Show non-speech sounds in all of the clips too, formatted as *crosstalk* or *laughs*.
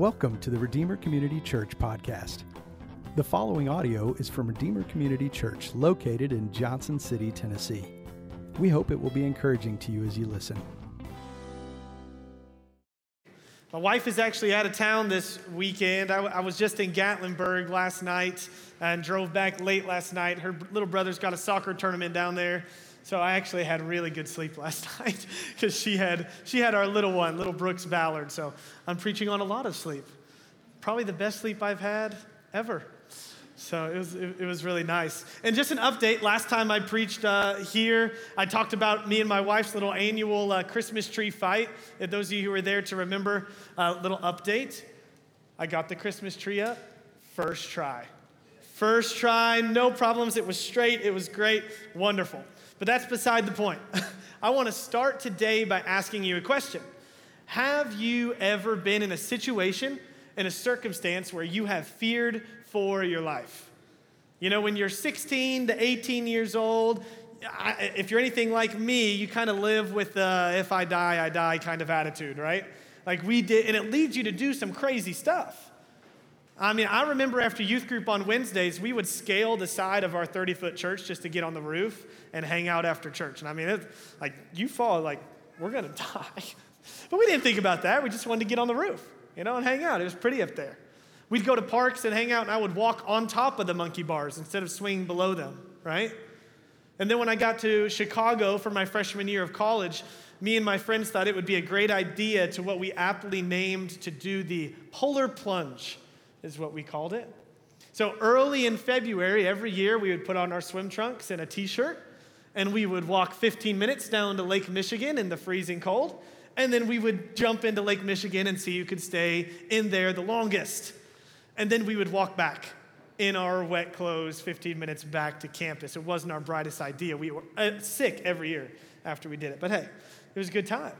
Welcome to the Redeemer Community Church podcast. The following audio is from Redeemer Community Church located in Johnson City, Tennessee. We hope it will be encouraging to you as you listen. My wife is actually out of town this weekend. I, I, was just in Gatlinburg last night and drove back late last night. Her little brother's got a soccer tournament down there. So I actually had really good sleep last *laughs* night because she had, she had our little one, little Brooks Ballard. So I'm preaching on a lot of sleep. Probably the best sleep I've had ever. So it was, it, it was really nice. And just an update last time I preached uh, here, I talked about me and my wife's little annual uh, Christmas tree fight. And those of you who were there to remember, a uh, little update. I got the Christmas tree up first try. First try, no problems. It was straight, it was great, wonderful. But that's beside the point. *laughs* I want to start today by asking you a question Have you ever been in a situation, in a circumstance where you have feared for your life? You know, when you're 16 to 18 years old, I, if you're anything like me, you kind of live with the if I die, I die kind of attitude, right? Like we did, and it leads you to do some crazy stuff. I mean, I remember after youth group on Wednesdays, we would scale the side of our 30 foot church just to get on the roof and hang out after church. And I mean, it, like, you fall, like, we're going *laughs* to die. but we didn't think about that. We just wanted to get on the roof, you know, and hang out. It was pretty up there. We'd go to parks and hang out, and I would walk on top of the monkey bars instead of swinging below them, right? And then when I got to Chicago for my freshman year of college, me and my friends thought it would be a great idea to what we aptly named to do the polar plunge is what we called it. So early in February, every year, we would put on our swim trunks and a t shirt, and we would walk 15 minutes down to Lake Michigan in the freezing cold, and then we would jump into Lake Michigan and see who could stay in there the longest. And then we would walk back in our wet clothes 15 minutes back to campus. It wasn't our brightest idea. We were uh, sick every year after we did it, but hey, it was a good time.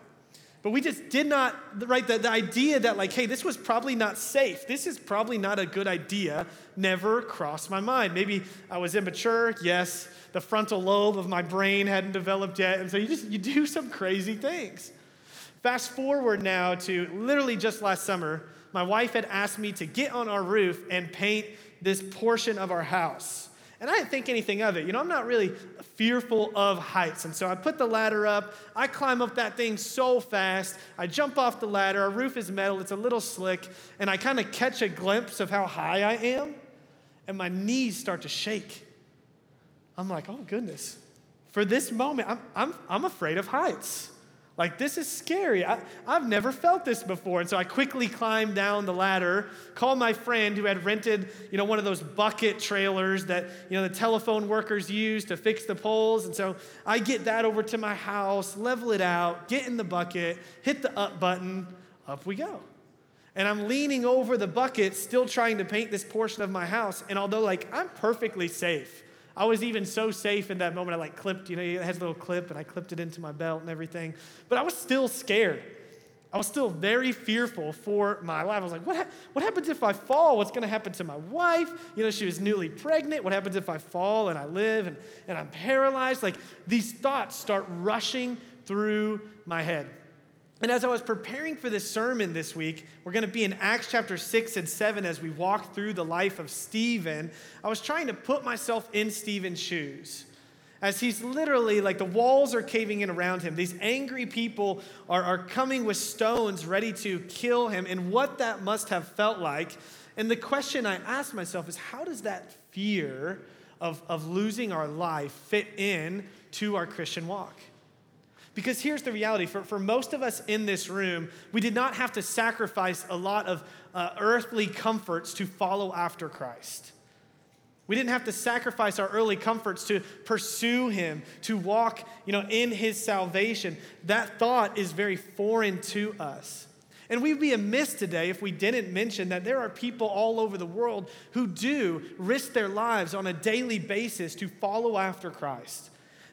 But we just did not, right? The, the idea that, like, hey, this was probably not safe. This is probably not a good idea never crossed my mind. Maybe I was immature, yes. The frontal lobe of my brain hadn't developed yet. And so you just, you do *laughs* some crazy things. Fast forward now to literally just last summer, my wife had asked me to get on our roof and paint this portion of our house. And I didn't think anything of it. You know, I'm not really fearful of heights. And so I put the ladder up. I climb up that thing so fast. I jump off the ladder. Our roof is metal, it's a little slick. And I kind of catch a glimpse of how high I am. And my knees start to shake. I'm like, oh, goodness. For this moment, I'm, I'm, I'm afraid of heights. Like, this is scary. I, have never felt this before. And so I quickly climbed down the ladder, called my friend who had rented, you know, one of those bucket trailers that, you know, the telephone workers use to fix the poles. And so I get that over to my house, level it out, get in the bucket, hit the up button, up we go. And I'm leaning over the bucket, still trying to paint this portion of my house. And although, like, I'm perfectly safe, I was even so safe in that moment. I like clipped, you know, it has a little clip, and I clipped it into my belt and everything. But I was still scared. I was still very fearful for my life. I was like, what, ha- what happens if I fall? What's going to happen to my wife? You know, she was newly pregnant. What happens if I fall and I live and, and I'm paralyzed? Like, these thoughts start rushing through my head. And as I was preparing for this sermon this week, we're going to be in Acts chapter 6 and 7 as we walk through the life of Stephen. I was trying to put myself in Stephen's shoes. As he's literally like the walls are caving in around him. These angry people are, are coming with stones ready to kill him, and what that must have felt like. And the question I asked myself is how does that fear of, of losing our life fit in to our Christian walk? Because here's the reality for, for most of us in this room, we did not have to sacrifice a lot of uh, earthly comforts to follow after Christ. We didn't have to sacrifice our early comforts to pursue him, to walk, you know, in his salvation. That thought is very foreign to us. And we'd be amiss today if we didn't mention that there are people all over the world who do risk their lives on a daily basis to follow after Christ.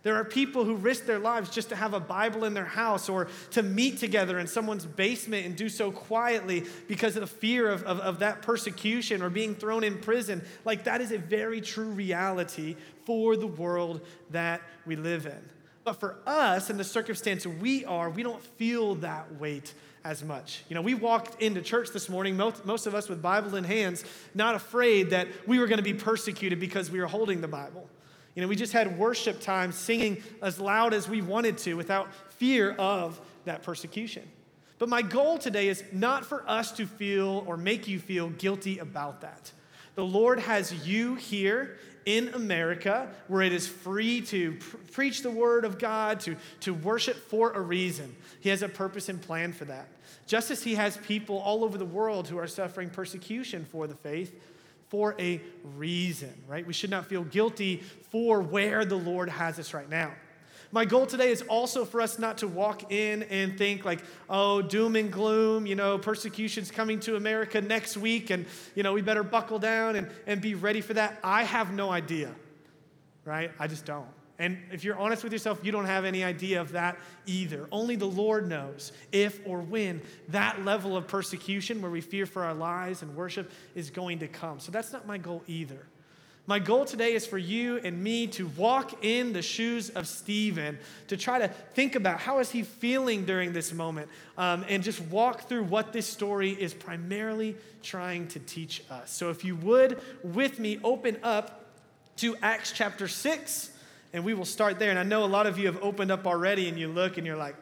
There are people who risk their lives just to have a Bible in their house or to meet together in someone's basement and do so quietly because of the fear of, of, of, that persecution or being thrown in prison. Like, that is a very true reality for the world that we live in. But for us, in the circumstance we are, we don't feel that weight as much. You know, we walked into church this morning, most, most of us with Bible in hands, not afraid that we were going to be persecuted because we were holding the Bible. You know, we just had worship time singing as loud as we wanted to without fear of that persecution. But my goal today is not for us to feel or make you feel guilty about that. The Lord has you here in America where it is free to pr- preach the word of God, to, to worship for a reason. He has a purpose and plan for that. Just as He has people all over the world who are suffering persecution for the faith for a reason, right? We should not feel guilty for where the Lord has us right now. My goal today is also for us not to walk in and think like, oh, doom and gloom, you know, persecution's coming to America next week and, you know, we better buckle down and, and be ready for that. I have no idea, right? I just don't. And if you're honest with yourself, you don't have any idea of that either. Only the Lord knows if or when that level of persecution where we fear for our lives and worship is going to come. So that's not my goal either. My goal today is for you and me to walk in the shoes of Stephen, to try to think about how is he feeling during this moment, um, and just walk through what this story is primarily trying to teach us. So if you would, with me, open up to Acts chapter 6, and we will start there. And I know a lot of you have opened up already, and you look and you're like,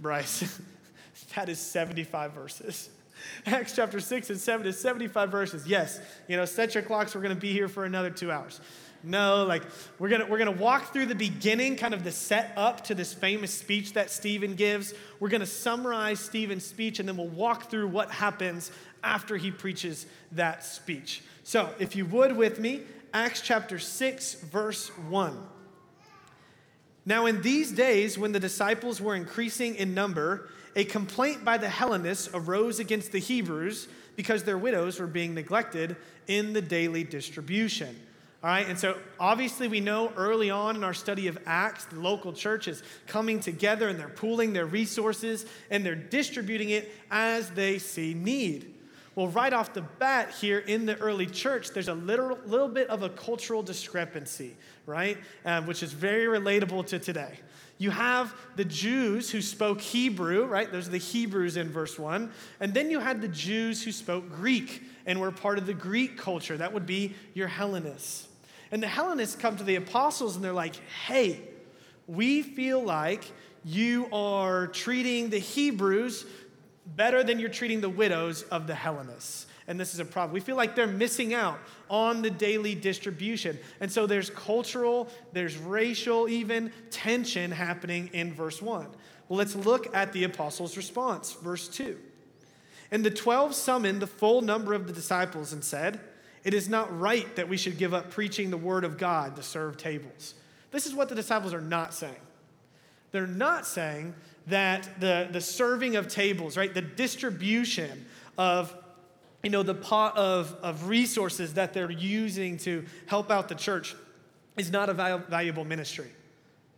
Bryce, *laughs* that is 75 verses. *laughs* Acts chapter 6 and 7 is 75 verses. Yes, you know, set your clocks. We're going to be here for another two hours. No, like we're gonna we're gonna walk through the beginning, kind of the set up to this famous speech that Stephen gives. We're gonna summarize Stephen's speech, and then we'll walk through what happens after he preaches that speech. So, if you would with me, Acts chapter 6, verse 1. Now, in these days, when the disciples were increasing in number, a complaint by the Hellenists arose against the Hebrews because their widows were being neglected in the daily distribution. All right, and so obviously we know early on in our study of Acts, the local church is coming together and they're pooling their resources and they're distributing it as they see need. Well, right off the bat here in the early church, there's a little, little bit of a cultural discrepancy, right? Um, which is very relatable to today. You have the Jews who spoke Hebrew, right? Those are the Hebrews in verse 1. And then you had the Jews who spoke Greek and were part of the Greek culture. That would be your Hellenists. And the Hellenists come to the apostles and they're like, hey, we feel like you are treating the Hebrews better than you're treating the widows of the Hellenists and this is a problem. We feel like they're missing out on the daily distribution. And so there's cultural, there's racial, even tension happening in verse 1. Well, let's look at the apostles' response. Verse 2. And the 12 summoned the full number of the disciples and said, It is not right that we should give up preaching the word of God to serve tables. This is what the disciples are not saying. They're not saying that the, the serving of tables, right, the distribution of you know, the pot of, of resources that they're using to help out the church is not a valuable ministry.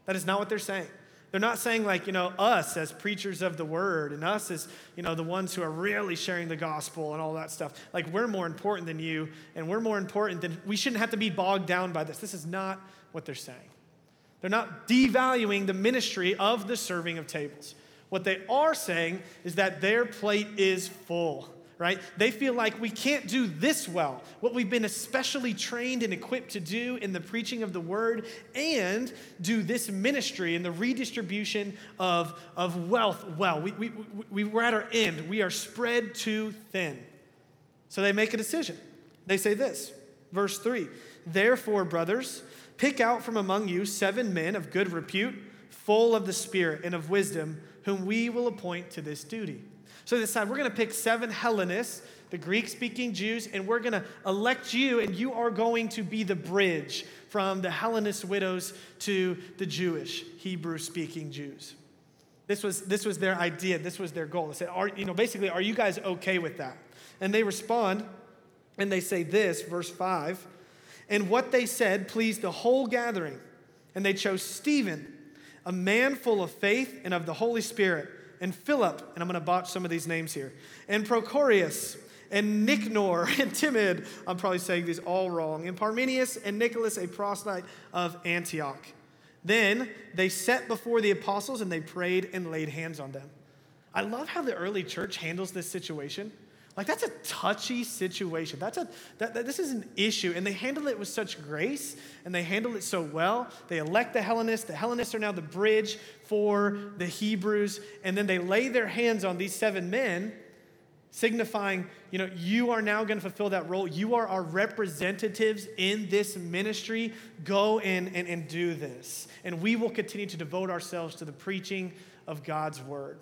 That is not what they're saying. They're not saying, like, you know, us as preachers of the word and us as, you know, the ones who are really sharing the gospel and all that stuff. Like, we're more important than you and we're more important than, we shouldn't have to be bogged down by this. This is not what they're saying. They're not devaluing the ministry of the serving of tables. What they are saying is that their plate is full right? They feel like we can't do this well, what we've been especially trained and equipped to do in the preaching of the word, and do this ministry and the redistribution of, of wealth well. We, we, we, we're at our end. We are spread too thin. So they make a decision. They say this, verse 3 Therefore, brothers, pick out from among you seven men of good repute, full of the Spirit and of wisdom, whom we will appoint to this duty. So they decide we're going to pick seven Hellenists, the Greek speaking Jews, and we're going to elect you, and you are going to be the bridge from the Hellenist widows to the Jewish, Hebrew speaking Jews. This was, this was their idea, this was their goal. They said, are, you know, basically, are you guys okay with that? And they respond, and they say this, verse 5 And what they said pleased the whole gathering, and they chose Stephen, a man full of faith and of the Holy Spirit and Philip, and I'm going to botch some of these names here, and Prochorus, and Nicanor, *laughs* and Timid, I'm probably saying these all wrong, and Parmenius, and Nicholas, a proselyte of Antioch. Then they set before the apostles, and they prayed and laid hands on them. I love how the early church handles this situation. Like that's a touchy situation. That's a that, that, this is an issue, and they handle it with such grace, and they handle it so well. They elect the Hellenists. The Hellenists are now the bridge for the Hebrews, and then they lay their hands on these seven men, signifying, you know, you are now going to fulfill that role. You are our representatives in this ministry. Go and, and, and do this, and we will continue to devote ourselves to the preaching of God's word.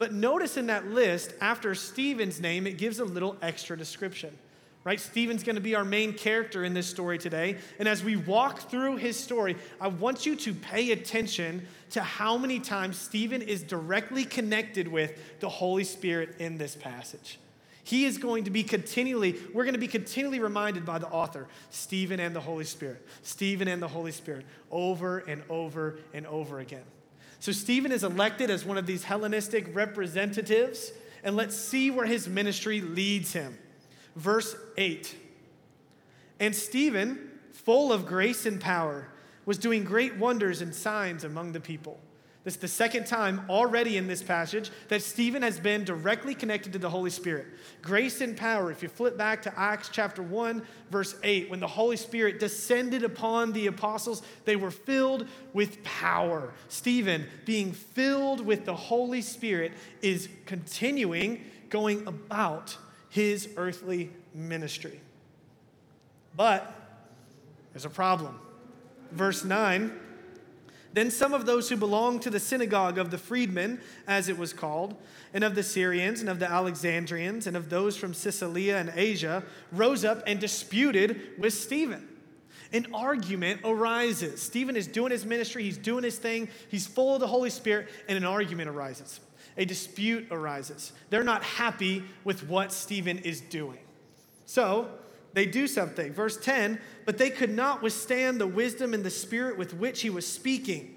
But notice in that list, after Stephen's name, it gives a little extra description. Right? Stephen's going to be our main character in this story today. And as we walk through his story, I want you to pay attention to how many times Stephen is directly connected with the Holy Spirit in this passage. He is going to be continually, we're going to be continually reminded by the author, Stephen and the Holy Spirit, Stephen and the Holy Spirit, over and over and over again. So Stephen is elected as one of these Hellenistic representatives, and let's see where his ministry leads him. Verse 8 And Stephen, full of grace and power, was doing great wonders and signs among the people. This is the second time already in this passage that Stephen has been directly connected to the Holy Spirit. Grace and power. If you flip back to Acts chapter 1, verse 8, when the Holy Spirit descended upon the apostles, they were filled with power. Stephen, being filled with the Holy Spirit, is continuing going about his earthly ministry. But there's a problem. Verse 9 then some of those who belonged to the synagogue of the freedmen, as it was called, and of the Syrians, and of the Alexandrians, and of those from Cilicia and Asia, rose up and disputed with Stephen. An argument arises. Stephen is doing his ministry, he's doing his thing, he's full of the Holy Spirit, and an argument arises. A dispute arises. They're not happy with what Stephen is doing. So, they do something. Verse 10 But they could not withstand the wisdom and the spirit with which he was speaking.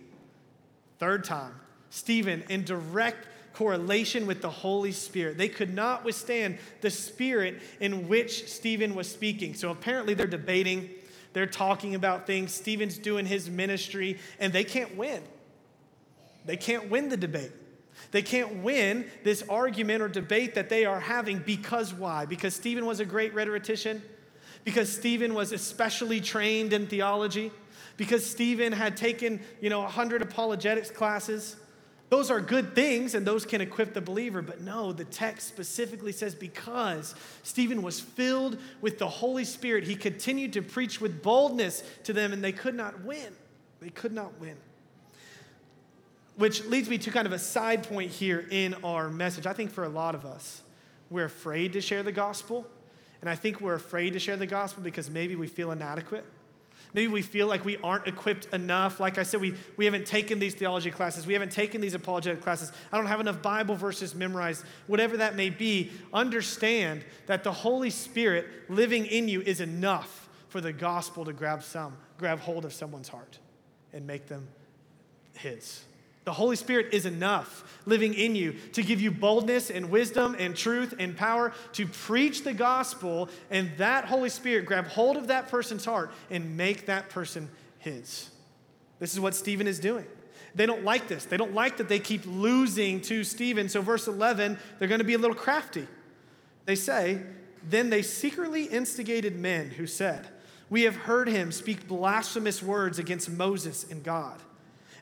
Third time, Stephen, in direct correlation with the Holy Spirit. They could not withstand the spirit in which Stephen was speaking. So apparently they're debating, they're talking about things. Stephen's doing his ministry, and they can't win. They can't win the debate. They can't win this argument or debate that they are having because why? Because Stephen was a great rhetorician because Stephen was especially trained in theology, because Stephen had taken, you know, 100 apologetics classes. Those are good things and those can equip the believer, but no, the text specifically says because Stephen was filled with the Holy Spirit, he continued to preach with boldness to them and they could not win. They could not win. Which leads me to kind of a side point here in our message. I think for a lot of us, we're afraid to share the gospel and I think we're afraid to share the gospel because maybe we feel inadequate. Maybe we feel like we aren't equipped enough. Like I said, we, we haven't taken these theology classes, we haven't taken these apologetic classes. I don't have enough Bible verses memorized. Whatever that may be, understand that the Holy Spirit living in you is enough for the gospel to grab some, grab hold of someone's heart and make them his. The Holy Spirit is enough living in you to give you boldness and wisdom and truth and power to preach the gospel, and that Holy Spirit grab hold of that person's heart and make that person his. This is what Stephen is doing. They don't like this. They don't like that they keep losing to Stephen. So, verse 11, they're going to be a little crafty. They say, Then they secretly instigated men who said, We have heard him speak blasphemous words against Moses and God.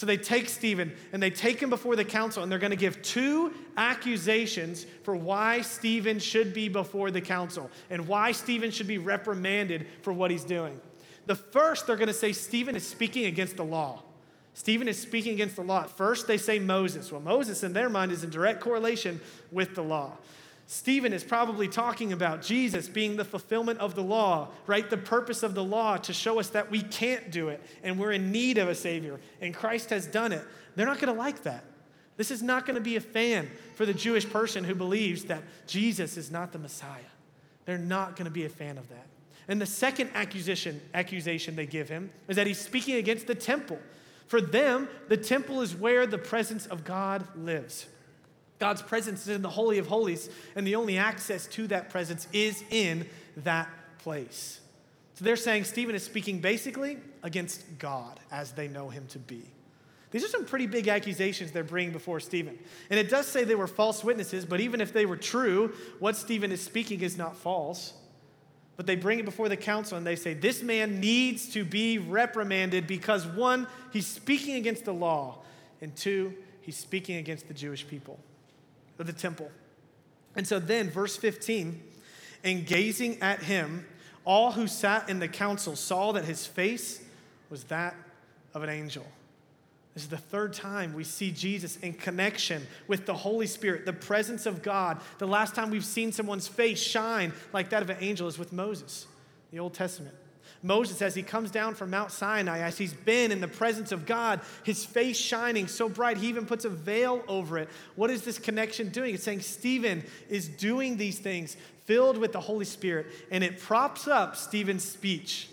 So they take Stephen and they take him before the council, and they're going to give two accusations for why Stephen should be before the council and why Stephen should be reprimanded for what he's doing. The first, they're going to say Stephen is speaking against the law. Stephen is speaking against the law. First, they say Moses. Well, Moses, in their mind, is in direct correlation with the law. Stephen is probably talking about Jesus being the fulfillment of the law, right? The purpose of the law to show us that we can't do it and we're in need of a Savior, and Christ has done it. They're not going to like that. This is not going to be a fan for the Jewish person who believes that Jesus is not the Messiah. They're not going to be a fan of that. And the second accusation, accusation they give him is that he's speaking against the temple. For them, the temple is where the presence of God lives. God's presence is in the Holy of Holies, and the only access to that presence is in that place. So they're saying Stephen is speaking basically against God as they know him to be. These are some pretty big accusations they're bringing before Stephen. And it does say they were false witnesses, but even if they were true, what Stephen is speaking is not false. But they bring it before the council and they say, This man needs to be reprimanded because one, he's speaking against the law, and two, he's speaking against the Jewish people of the temple. And so then, verse 15, and gazing at him, all who sat in the council saw that his face was that of an angel. This is the third time we see Jesus in connection with the Holy Spirit, the presence of God. The last time we've seen someone's face shine like that of an angel is with Moses, the Old Testament. Moses, as he comes down from Mount Sinai, as he's been in the presence of God, his face shining so bright, he even puts a veil over it. What is this connection doing? It's saying Stephen is doing these things filled with the Holy Spirit, and it props up Stephen's speech.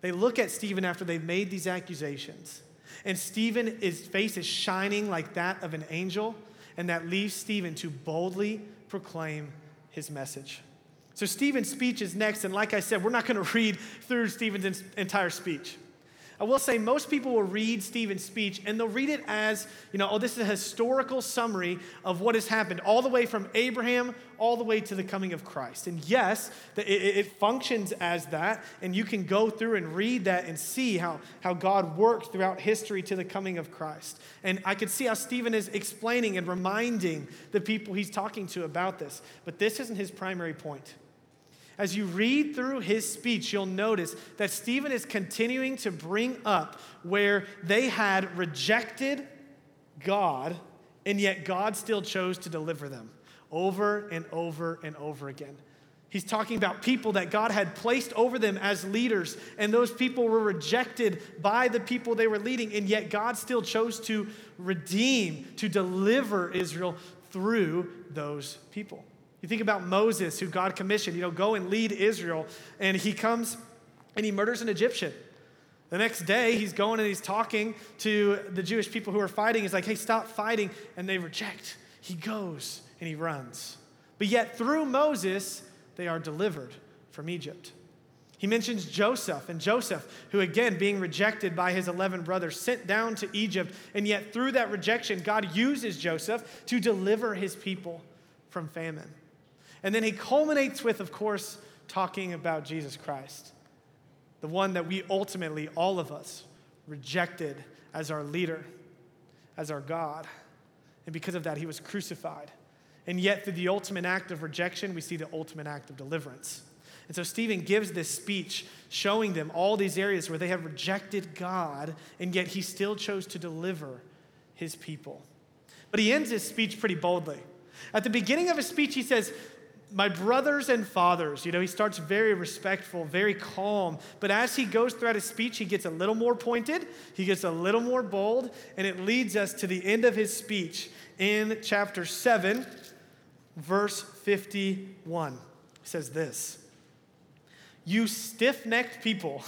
They look at Stephen after they've made these accusations, and Stephen's face is shining like that of an angel, and that leaves Stephen to boldly proclaim his message. So Stephen's speech is next, and like I said, we're not going *laughs* to read through Stephen's entire speech. I will say most people will read Stephen's speech and they'll read it as, you know, oh, this is a historical summary of what has happened all the way from Abraham all the way to the coming of Christ. And yes, it, functions as that, and you can go through and read that and see how, how God worked throughout history to the coming of Christ. And I could see how Stephen is explaining and reminding the people he's talking to about this. But this isn't his primary point. As you read through his speech, you'll notice that Stephen is continuing to bring up where they had rejected God, and yet God still chose to deliver them over and over and over again. He's talking about people that God had placed over them as leaders, and those people were rejected by the people they were leading, and yet God still chose to redeem, to deliver Israel through those people. You think about Moses, who God commissioned, you know, go and lead Israel, and he comes and he murders an Egyptian. The next day, he's going and he's talking to the Jewish people who are fighting. He's like, hey, stop fighting. And they reject. He goes and he runs. But yet, through Moses, they are delivered from Egypt. He mentions Joseph, and Joseph, who again, being rejected by his 11 brothers, sent down to Egypt. And yet, through that rejection, God uses Joseph to deliver his people from famine. And then he culminates with, of course, talking about Jesus Christ, the one that we ultimately, all of us, rejected as our leader, as our God. And because of that, he was crucified. And yet, through the ultimate act of rejection, we see the ultimate act of deliverance. And so, Stephen gives this speech showing them all these areas where they have rejected God, and yet he still chose to deliver his people. But he ends his speech pretty boldly. At the beginning of his speech, he says, my brothers and fathers, you know, he starts very respectful, very calm. But as he goes throughout his speech, he gets a little more pointed, he gets a little more bold, and it leads us to the end of his speech in chapter 7, verse 51. He says this You stiff necked people.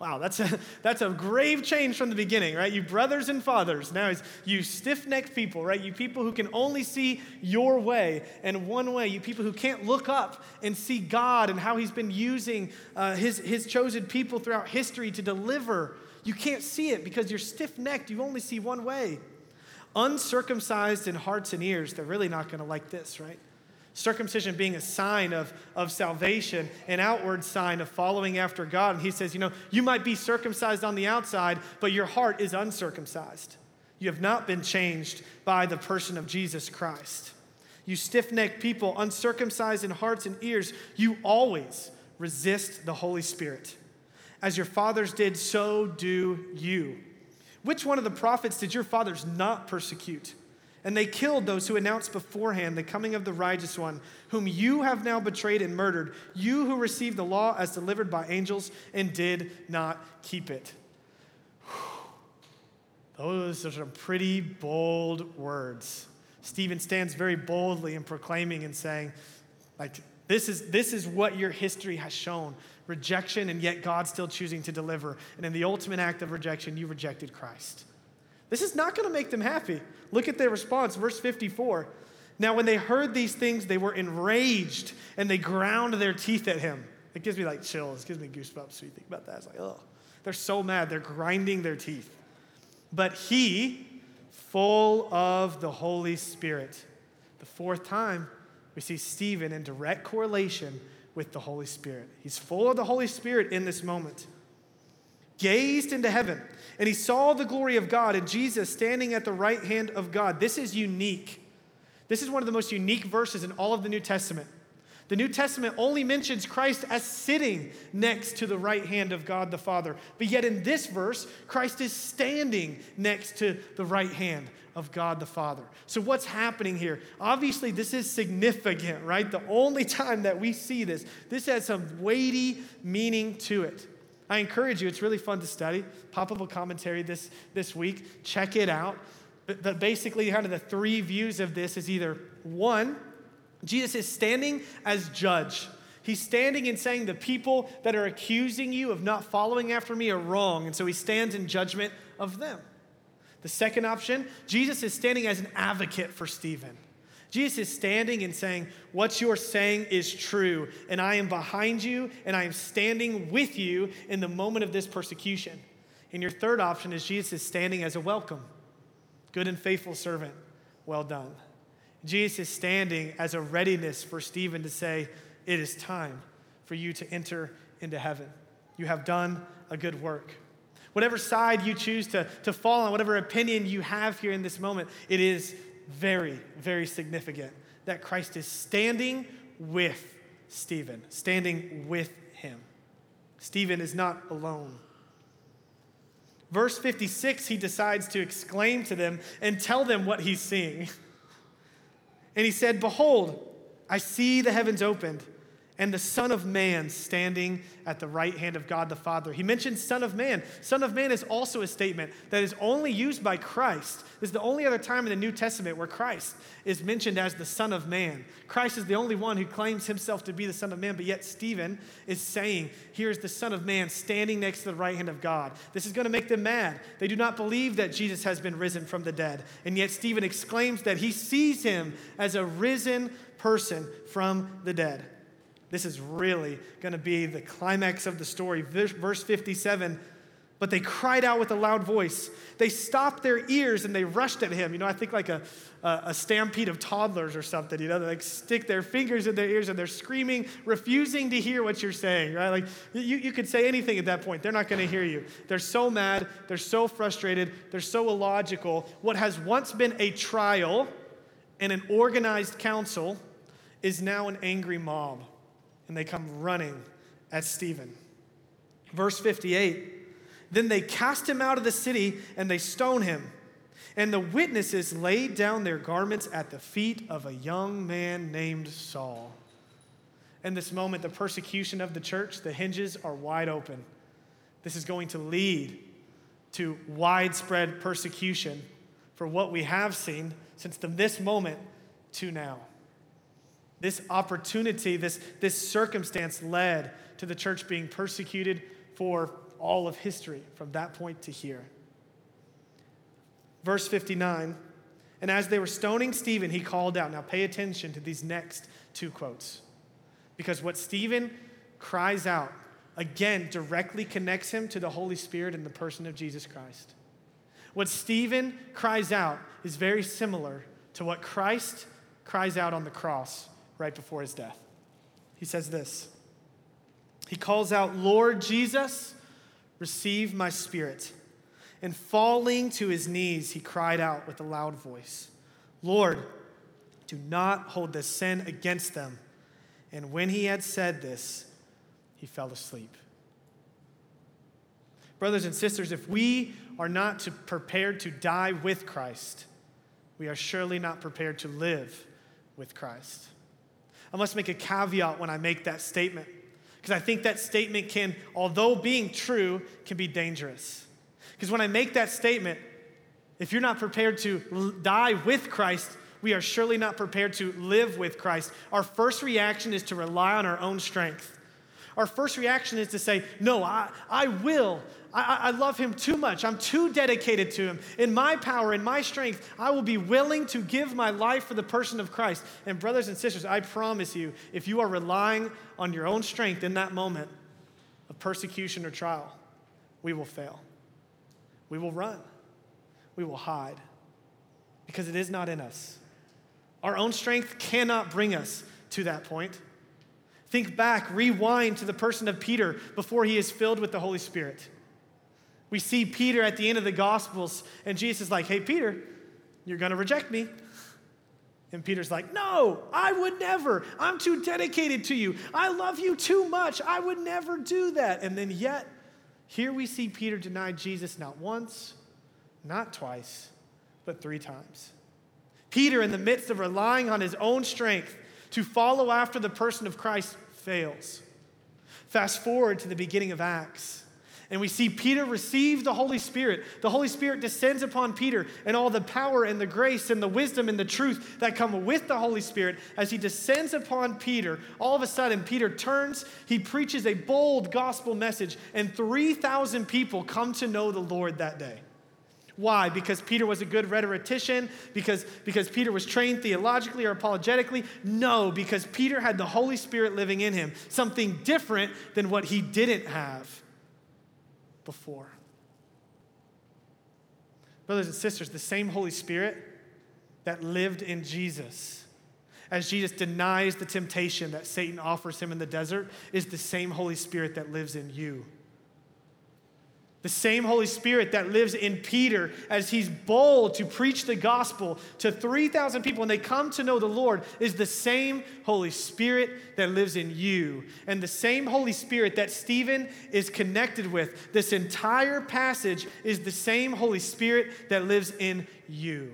Wow, that's a, *laughs* that's a grave change from the beginning, right? You brothers and fathers. Now it's you stiff necked people, right? You people who can only see your way and one way. You people who can't look up and see God and how He's been using uh, his, his chosen people throughout history to deliver. You can't see it because you're stiff necked. You only see one way. Uncircumcised in hearts and ears, they're really not going to like this, right? Circumcision being a sign of, of salvation, an outward sign of following after God. And he says, You know, you might be circumcised on the outside, but your heart is uncircumcised. You have not been changed by the person of Jesus Christ. You stiff necked people, uncircumcised in hearts and ears, you always resist the Holy Spirit. As your fathers did, so do you. Which one of the prophets did your fathers not persecute? And they killed those who announced beforehand the coming of the righteous one, whom you have now betrayed and murdered, you who received the law as delivered by angels and did not keep it. Those are some pretty bold words. Stephen stands very boldly in proclaiming and saying, like, This is, this is what your history has shown rejection, and yet God still choosing to deliver. And in the ultimate act of rejection, you rejected Christ. This is not going to make them happy. Look at their response, verse 54. Now, when they heard these things, they were enraged and they ground their teeth at him. It gives me like chills, it gives me goosebumps when you think about that. It's like, oh, they're so mad, they're grinding their teeth. But he, full of the Holy Spirit, the fourth time, we see Stephen in direct correlation with the Holy Spirit. He's full of the Holy Spirit in this moment. Gazed into heaven, and he saw the glory of God and Jesus standing at the right hand of God. This is unique. This is one of the most unique verses in all of the New Testament. The New Testament only mentions Christ as sitting next to the right hand of God the Father. But yet in this verse, Christ is standing next to the right hand of God the Father. So, what's happening here? Obviously, this is significant, right? The only *laughs* time that we see this, this has some weighty meaning to it. I encourage you, it's really fun to study. Pop up a commentary this, this week, check it out. But, but basically, kind of the three views of this is either one, Jesus is standing as judge. He's standing and saying, The people that are accusing you of not following after me are wrong. And so he stands in judgment of them. The second option, Jesus is standing as an advocate for Stephen. Jesus is standing and saying, What you're saying is true, and I am behind you, and I am standing with you in the moment of this persecution. And your third option is Jesus is standing as a welcome. Good and faithful servant, well done. Jesus is standing as a readiness for Stephen to say, It is time for you to enter into heaven. You have done a good work. Whatever side you choose to, to fall on, whatever opinion you have here in this moment, it is very, very significant that Christ is standing with Stephen, standing with him. Stephen is not alone. Verse 56, he decides to exclaim to them and tell them what he's seeing. And he said, Behold, I see the heavens opened and the Son of Man standing at the right hand of God the Father. He mentions Son of Man. Son of Man is also a statement that is only used by Christ. This is the only other time in the New Testament where Christ is mentioned as the Son of Man. Christ is the only one who claims himself to be the Son of Man, but yet Stephen is saying, Here's the Son of Man standing next to the right hand of God. This is going to make them mad. They do not believe that Jesus has been risen from the dead. And yet Stephen exclaims that he sees him as a risen person from the dead. This is really going to be the climax of the story. Verse 57 But they cried out with a loud voice. They stopped their ears and they rushed at him. You know, I think like a, a, a stampede of toddlers or something. You know, they like stick their fingers in their ears and they're screaming, refusing to hear what you're saying, right? Like you, you could say anything at that point. They're not going to hear you. They're so mad. They're so frustrated. They're so illogical. What has once been a trial and an organized council is now an angry mob and they come running at Stephen. Verse 58 Then they cast him out of the city and they stone him. And the witnesses laid down their garments at the feet of a young man named Saul. In this moment, the persecution of the church, the hinges are wide open. This is going to lead to widespread persecution for what we have seen since the, this moment to now. This opportunity, this, this circumstance led to the church being persecuted for all of history from that point to here. Verse 59 And as they were stoning Stephen, he called out. Now pay attention to these next two quotes. Because what Stephen cries out, again, directly connects him to the Holy Spirit and the person of Jesus Christ. What Stephen cries out is very similar to what Christ cries out on the cross right before his death. He says this He calls out, Lord Jesus, receive my spirit. And falling to his knees, he cried out with a loud voice, Lord, do not hold this sin against them. And when he had said this, he fell asleep. Brothers and sisters, if we are not to prepared to die with Christ, we are surely not prepared to live with Christ. I must make a caveat when I make that statement because I think that statement can, although being true, can be dangerous. Because when I make that statement, if you're not prepared to die with Christ, we are surely not prepared to live with Christ, our first reaction is to rely on our own strength. Our first reaction is to say, No, I, I will. I, I love him too much. I'm too dedicated to him. In my power, in my strength, I will be willing to give my life for the person of Christ. And, brothers and sisters, I promise you, if you are relying on your own strength in that moment of persecution or trial, we will fail. We will run. We will hide because it is not in us. Our own strength cannot bring us to that point. Think back, rewind to the person of Peter before he is filled with the Holy Spirit. We see Peter at the end of the Gospels, and Jesus is like, Hey, Peter, you're going to reject me. And Peter's like, No, I would never. I'm too dedicated to you. I love you too much. I would never do that. And then, yet, here we see Peter deny Jesus not once, not twice, but three times. Peter, in the midst of relying on his own strength to follow after the person of Christ, fails. Fast forward to the beginning of Acts. And we see Peter receive the Holy Spirit. The Holy Spirit descends upon Peter, and all the power and the grace and the wisdom and the truth that come with the Holy Spirit, as he descends upon Peter, all of a sudden, Peter turns, he preaches a bold gospel message, and 3,000 people come to know the Lord that day. Why? Because Peter was a good rhetorician? Because, because Peter was trained theologically or apologetically? No, because Peter had the Holy Spirit living in him, something different than what he didn't have before. Brothers and sisters, the same Holy Spirit that lived in Jesus as Jesus denies the temptation that Satan offers him in the desert is the same Holy Spirit that lives in you. The same Holy Spirit that lives in Peter as he's bold to preach the gospel to 3,000 people and they come to know the Lord is the same Holy Spirit that lives in you. And the same Holy Spirit that Stephen is connected with. This entire passage is the same Holy Spirit that lives in you.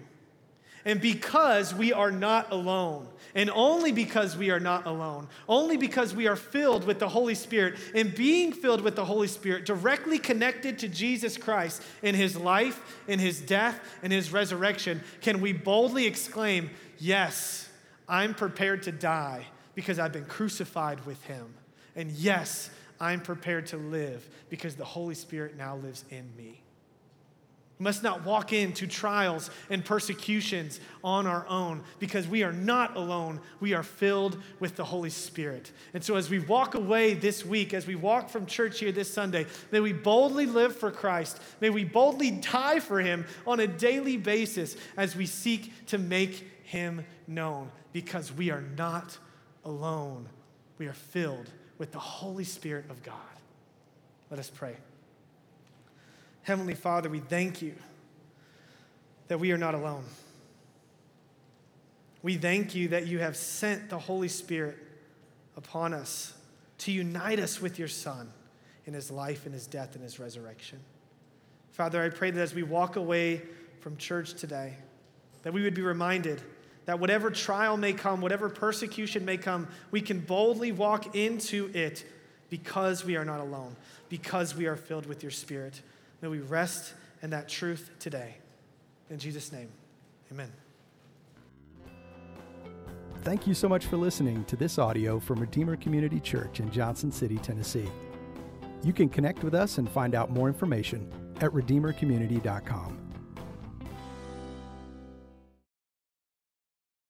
And because we are not alone, and only because we are not alone, only because we are filled with the Holy Spirit, and being filled with the Holy Spirit, directly connected to Jesus Christ in his life, in his death, and his resurrection, can we boldly exclaim, Yes, I'm prepared to die because I've been crucified with him. And yes, I'm prepared to live because the Holy Spirit now lives in me. We must not walk into trials and persecutions on our own because we are not alone. We are filled with the Holy Spirit. And so, as we walk away this week, as we walk from church here this Sunday, may we boldly live for Christ. May we boldly die for Him on a daily basis as we seek to make Him known because we are not alone. We are filled with the Holy Spirit of God. Let us pray. Heavenly Father, we thank you that we are not alone. We thank you that you have sent the Holy Spirit upon us to unite us with your Son in his life and his death and his resurrection. Father, I pray that as we walk away from church today, that we would be reminded that whatever trial may come, whatever persecution may come, we can boldly walk into it because we are not alone, because we are filled with your Spirit. May we rest in that truth today. In Jesus' name, amen. Thank you so much for listening to this audio from Redeemer Community Church in Johnson City, Tennessee. You can connect with us and find out more information at redeemercommunity.com.